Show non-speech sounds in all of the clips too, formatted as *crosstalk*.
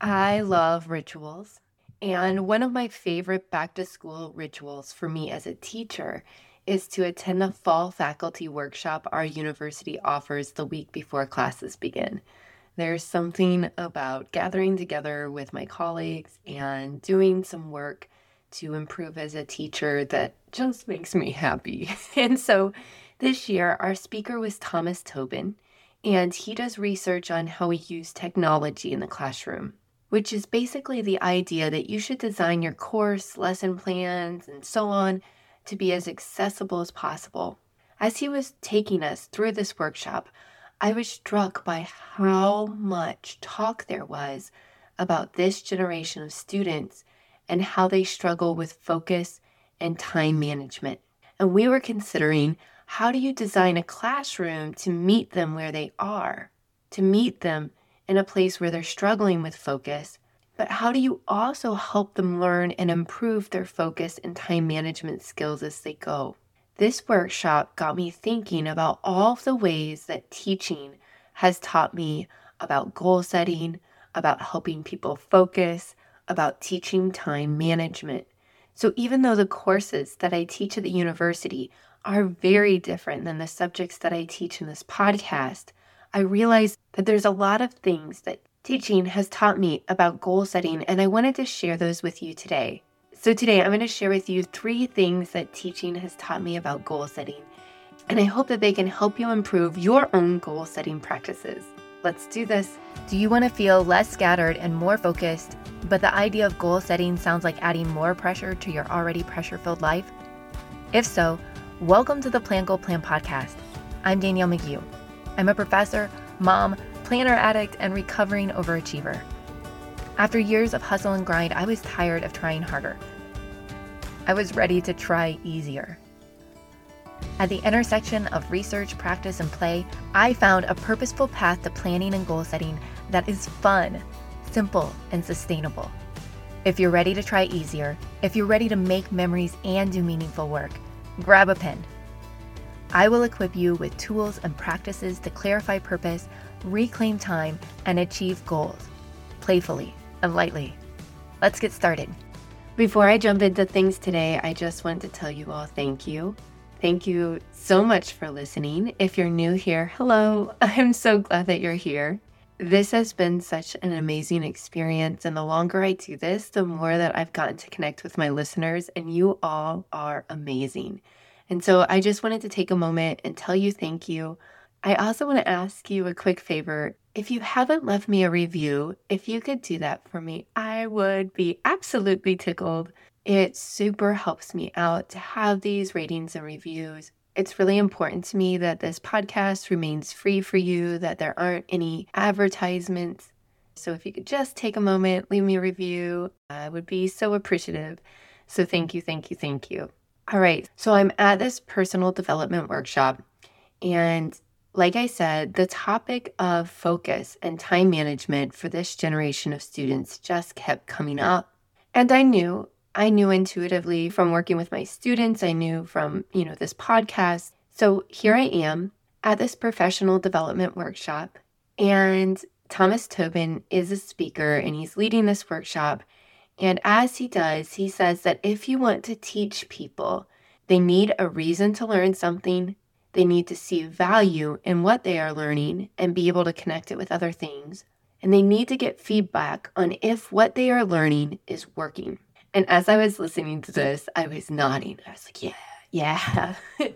I love rituals. And one of my favorite back to school rituals for me as a teacher is to attend the fall faculty workshop our university offers the week before classes begin. There's something about gathering together with my colleagues and doing some work to improve as a teacher that just makes me happy. *laughs* And so this year, our speaker was Thomas Tobin, and he does research on how we use technology in the classroom which is basically the idea that you should design your course, lesson plans, and so on to be as accessible as possible. As he was taking us through this workshop, I was struck by how much talk there was about this generation of students and how they struggle with focus and time management. And we were considering how do you design a classroom to meet them where they are, to meet them in a place where they're struggling with focus, but how do you also help them learn and improve their focus and time management skills as they go? This workshop got me thinking about all of the ways that teaching has taught me about goal setting, about helping people focus, about teaching time management. So, even though the courses that I teach at the university are very different than the subjects that I teach in this podcast, I realized that there's a lot of things that teaching has taught me about goal setting, and I wanted to share those with you today. So, today I'm going to share with you three things that teaching has taught me about goal setting, and I hope that they can help you improve your own goal setting practices. Let's do this. Do you want to feel less scattered and more focused, but the idea of goal setting sounds like adding more pressure to your already pressure filled life? If so, welcome to the Plan Goal Plan podcast. I'm Danielle McGeough. I'm a professor, mom, planner addict, and recovering overachiever. After years of hustle and grind, I was tired of trying harder. I was ready to try easier. At the intersection of research, practice, and play, I found a purposeful path to planning and goal setting that is fun, simple, and sustainable. If you're ready to try easier, if you're ready to make memories and do meaningful work, grab a pen I will equip you with tools and practices to clarify purpose, reclaim time, and achieve goals playfully and lightly. Let's get started. Before I jump into things today, I just want to tell you all thank you. Thank you so much for listening. If you're new here, hello. *laughs* I'm so glad that you're here. This has been such an amazing experience. And the longer I do this, the more that I've gotten to connect with my listeners, and you all are amazing. And so I just wanted to take a moment and tell you thank you. I also want to ask you a quick favor. If you haven't left me a review, if you could do that for me, I would be absolutely tickled. It super helps me out to have these ratings and reviews. It's really important to me that this podcast remains free for you, that there aren't any advertisements. So if you could just take a moment, leave me a review, I would be so appreciative. So thank you, thank you, thank you. All right. So I'm at this personal development workshop. And like I said, the topic of focus and time management for this generation of students just kept coming up. And I knew, I knew intuitively from working with my students, I knew from, you know, this podcast. So here I am at this professional development workshop. And Thomas Tobin is a speaker and he's leading this workshop. And as he does, he says that if you want to teach people, they need a reason to learn something. They need to see value in what they are learning and be able to connect it with other things. And they need to get feedback on if what they are learning is working. And as I was listening to this, I was nodding. I was like, yeah, yeah. *laughs*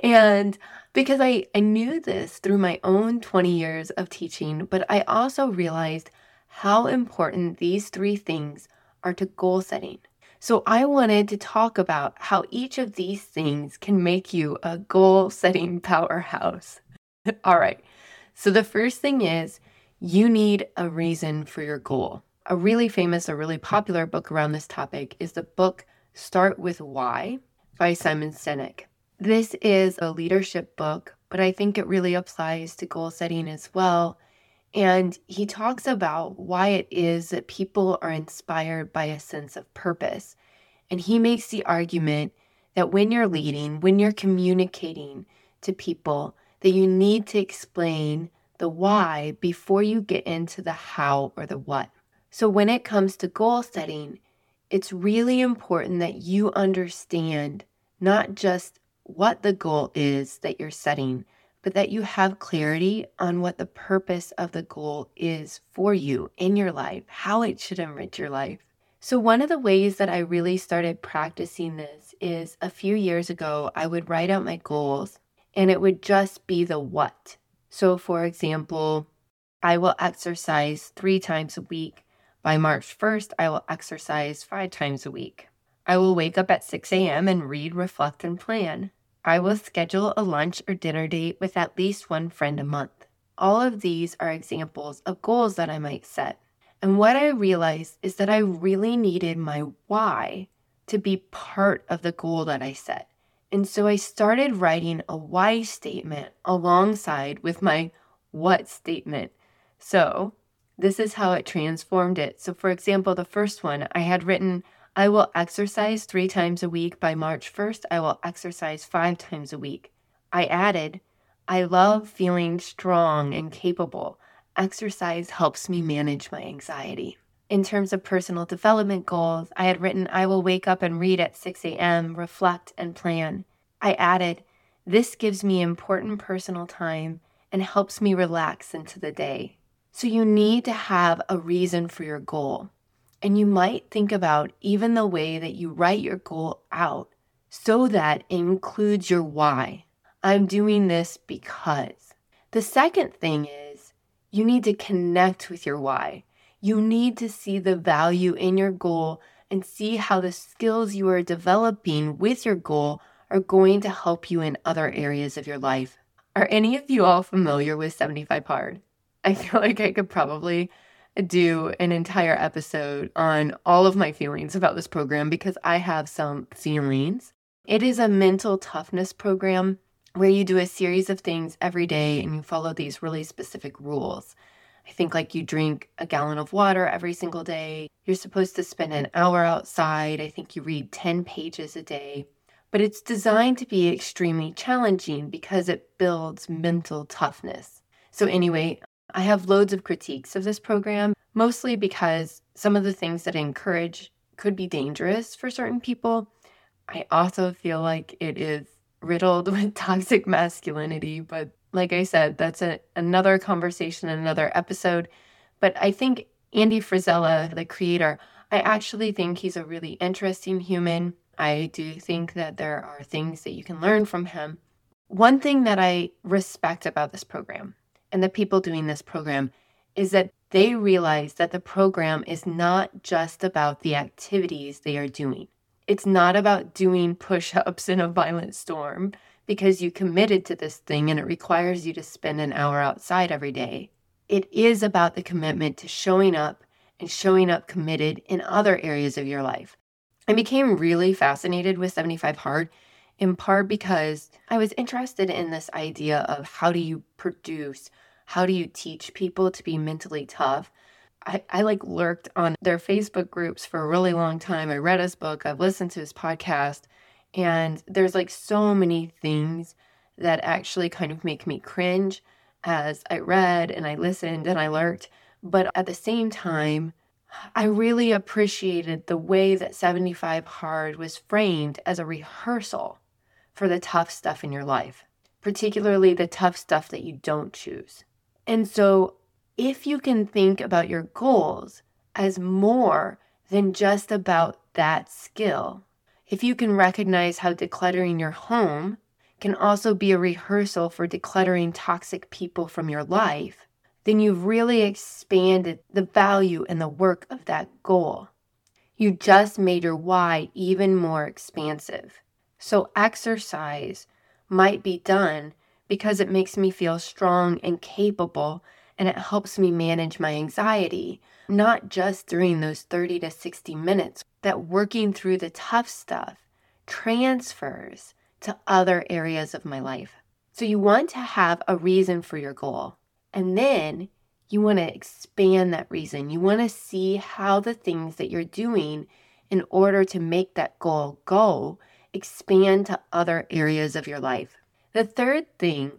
and because I, I knew this through my own 20 years of teaching, but I also realized how important these three things are to goal setting. So, I wanted to talk about how each of these things can make you a goal setting *laughs* powerhouse. *laughs* All right. So, the first thing is you need a reason for your goal. A really famous, a really popular book around this topic is the book Start with Why by Simon Sinek. This is a leadership book, but I think it really applies to goal setting as well and he talks about why it is that people are inspired by a sense of purpose. And he makes the argument that when you're leading, when you're communicating to people, that you need to explain the why before you get into the how or the what. So, when it comes to goal setting, it's really important that you understand not just what the goal is that you're setting, but that you have clarity on what the purpose of the goal is for you in your life, how it should enrich your life. So, one of the ways that I really started practicing this is a few years ago, I would write out my goals and it would just be the what. So, for example, I will exercise three times a week. By March 1st, I will exercise five times a week. I will wake up at 6 a.m. and read, reflect, and plan. I will schedule a lunch or dinner date with at least one friend a month. All of these are examples of goals that I might set. And what I realized is that I really needed my why to be part of the goal that I set. And so I started writing a why statement alongside with my what statement. So this is how it transformed it. So, for example, the first one I had written, I will exercise three times a week. By March 1st, I will exercise five times a week. I added, I love feeling strong and capable. Exercise helps me manage my anxiety. In terms of personal development goals, I had written, I will wake up and read at 6 a.m., reflect, and plan. I added, This gives me important personal time and helps me relax into the day. So, you need to have a reason for your goal. And you might think about even the way that you write your goal out so that it includes your why. I'm doing this because. The second thing is you need to connect with your why. You need to see the value in your goal and see how the skills you are developing with your goal are going to help you in other areas of your life. Are any of you all familiar with 75 Hard? I feel *laughs* like I could probably do an entire episode on all of my feelings about this program because I have some feelings. It is a mental toughness program where you do a series of things every day and you follow these really specific rules. I think like you drink a gallon of water every single day. You're supposed to spend an hour outside. I think you read 10 pages a day. But it's designed to be extremely challenging because it builds mental toughness. So, anyway, I have loads of critiques of this program, mostly because some of the things that I encourage could be dangerous for certain people. I also feel like it is riddled *laughs* with toxic masculinity, but like I said, that's a, another conversation, another episode. But I think Andy Frisella, the creator, I actually think he's a really interesting human. I do think that there are things that you can learn from him. One thing that I respect about this program and the people doing this program is that they realize that the program is not just about the activities they are doing. It's not about doing push ups in a violent storm because you committed to this thing and it requires you to spend an hour outside every day. It is about the commitment to showing up and showing up committed in other areas of your life. I became really fascinated with 75 Hard in part because I was interested in this idea of how do you produce, how do you teach people to be mentally tough. I, I like lurked on their Facebook groups for a really long time. I read his book, I've listened to his podcast, and there's like so many things that actually kind of make me cringe as I read and I listened and I lurked. But at the same time, I really appreciated the way that 75 Hard was framed as a rehearsal for the tough stuff in your life, particularly the tough stuff that you don't choose. And so, if you can think about your goals as more than just about that skill, if you can recognize how decluttering your home can also be a rehearsal for decluttering toxic people from your life, then you've really expanded the value and the work of that goal. You just made your why even more expansive. So, exercise might be done because it makes me feel strong and capable and it helps me manage my anxiety, not just during those 30 to 60 minutes, that working through the tough stuff transfers to other areas of my life. So, you want to have a reason for your goal, and then you want to expand that reason. You want to see how the things that you're doing in order to make that goal go expand to other areas of your life. The third thing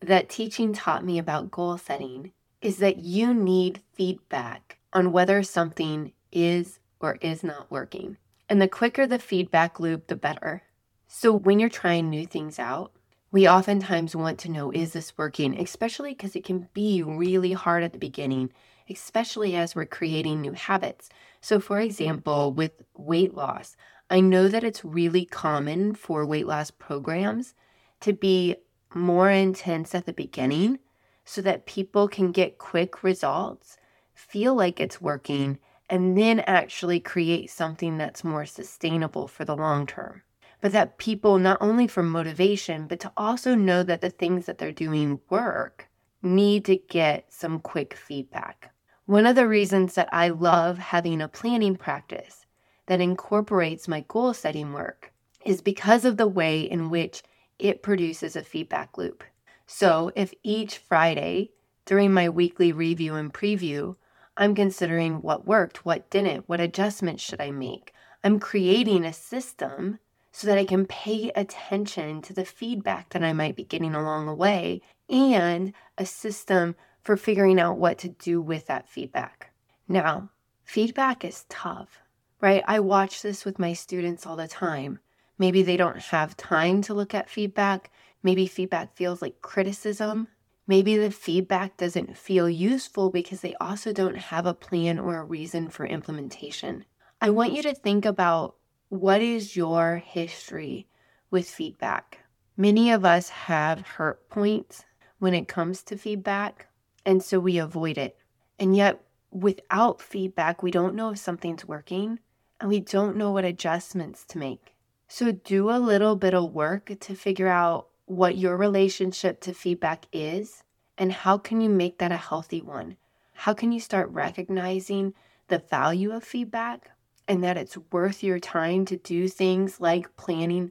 that teaching taught me about goal setting is that you need feedback on whether something is or is not working. And the quicker the feedback loop, the better. So when you're trying new things out, we oftentimes want to know is this working, especially because it can be really hard at the beginning, especially as we're creating new habits. So, for example, with weight loss, I know that it's really common for weight loss programs to be more intense at the beginning so that people can get quick results, feel like it's working, and then actually create something that's more sustainable for the long term but that people, not only for motivation, but to also know that the things that they're doing work, need to get some quick feedback. One of the reasons that I love having a planning practice that incorporates my goal setting work is because of the way in which it produces a feedback loop. So, if each Friday during my weekly review and preview, I'm considering what worked, what didn't, what adjustments should I make, I'm creating a system so that I can pay attention to the feedback that I might be getting along the way and a system for figuring out what to do with that feedback. Now, feedback is tough, right? I watch this with my students all the time. Maybe they don't have time to look at feedback. Maybe feedback feels like criticism. Maybe the feedback doesn't feel useful because they also don't have a plan or a reason for implementation. I want you to think about what is your history with feedback? Many of us have hurt points when it comes to feedback, and so we avoid it. And yet, without feedback, we don't know if something's working and we don't know what adjustments to make. So, do a little bit of work to figure out what your relationship to feedback is and how can you make that a healthy one? How can you start recognizing the value of feedback and that it's worth your time to do things like planning,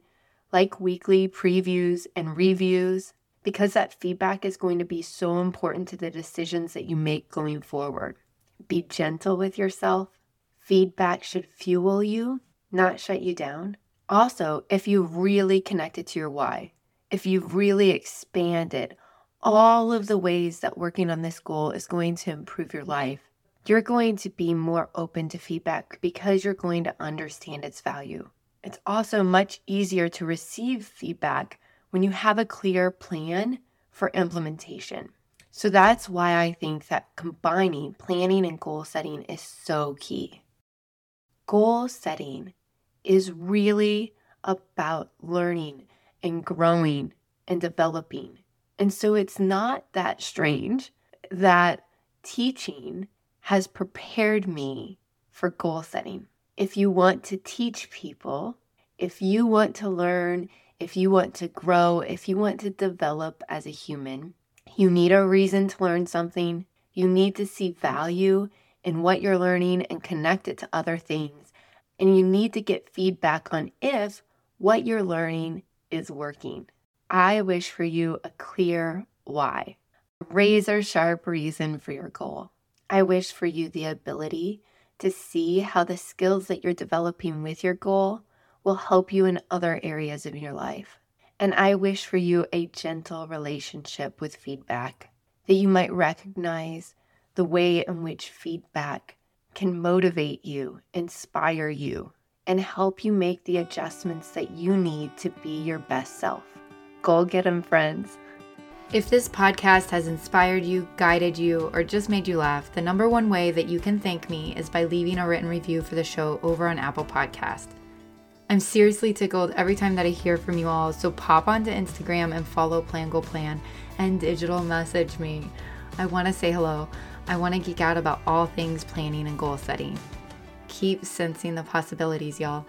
like weekly previews and reviews, because that feedback is going to be so important to the decisions that you make going forward. Be gentle with yourself. Feedback should fuel you, not shut you down. Also, if you really connected to your why, if you've really expanded all of the ways that working on this goal is going to improve your life, you're going to be more open to feedback because you're going to understand its value. It's also much easier to receive feedback when you have a clear plan for implementation. So that's why I think that combining planning and goal setting is so key. Goal setting is really about learning and growing and developing. And so it's not that strange that teaching has prepared me for goal setting. If you want to teach people, if you want to learn, if you want to grow, if you want to develop as a human, you need a reason to learn something. You need to see value in what you're learning and connect it to other things. And you need to get feedback on if what you're learning is working. I wish for you a clear why, a razor sharp reason for your goal. I wish for you the ability to see how the skills that you're developing with your goal will help you in other areas of your life. And I wish for you a gentle relationship with feedback, that you might recognize the way in which feedback can motivate you, inspire you, and help you make the adjustments that you need to be your best self. Go get them, friends. If this podcast has inspired you, guided you, or just made you laugh, the number one way that you can thank me is by leaving a written review for the show over on Apple Podcast. I'm seriously tickled every time that I hear from you all, so pop onto Instagram and follow Plan Goal Plan and digital message me. I want to say hello. I want to geek out about all things planning and goal setting. Keep sensing the possibilities, y'all.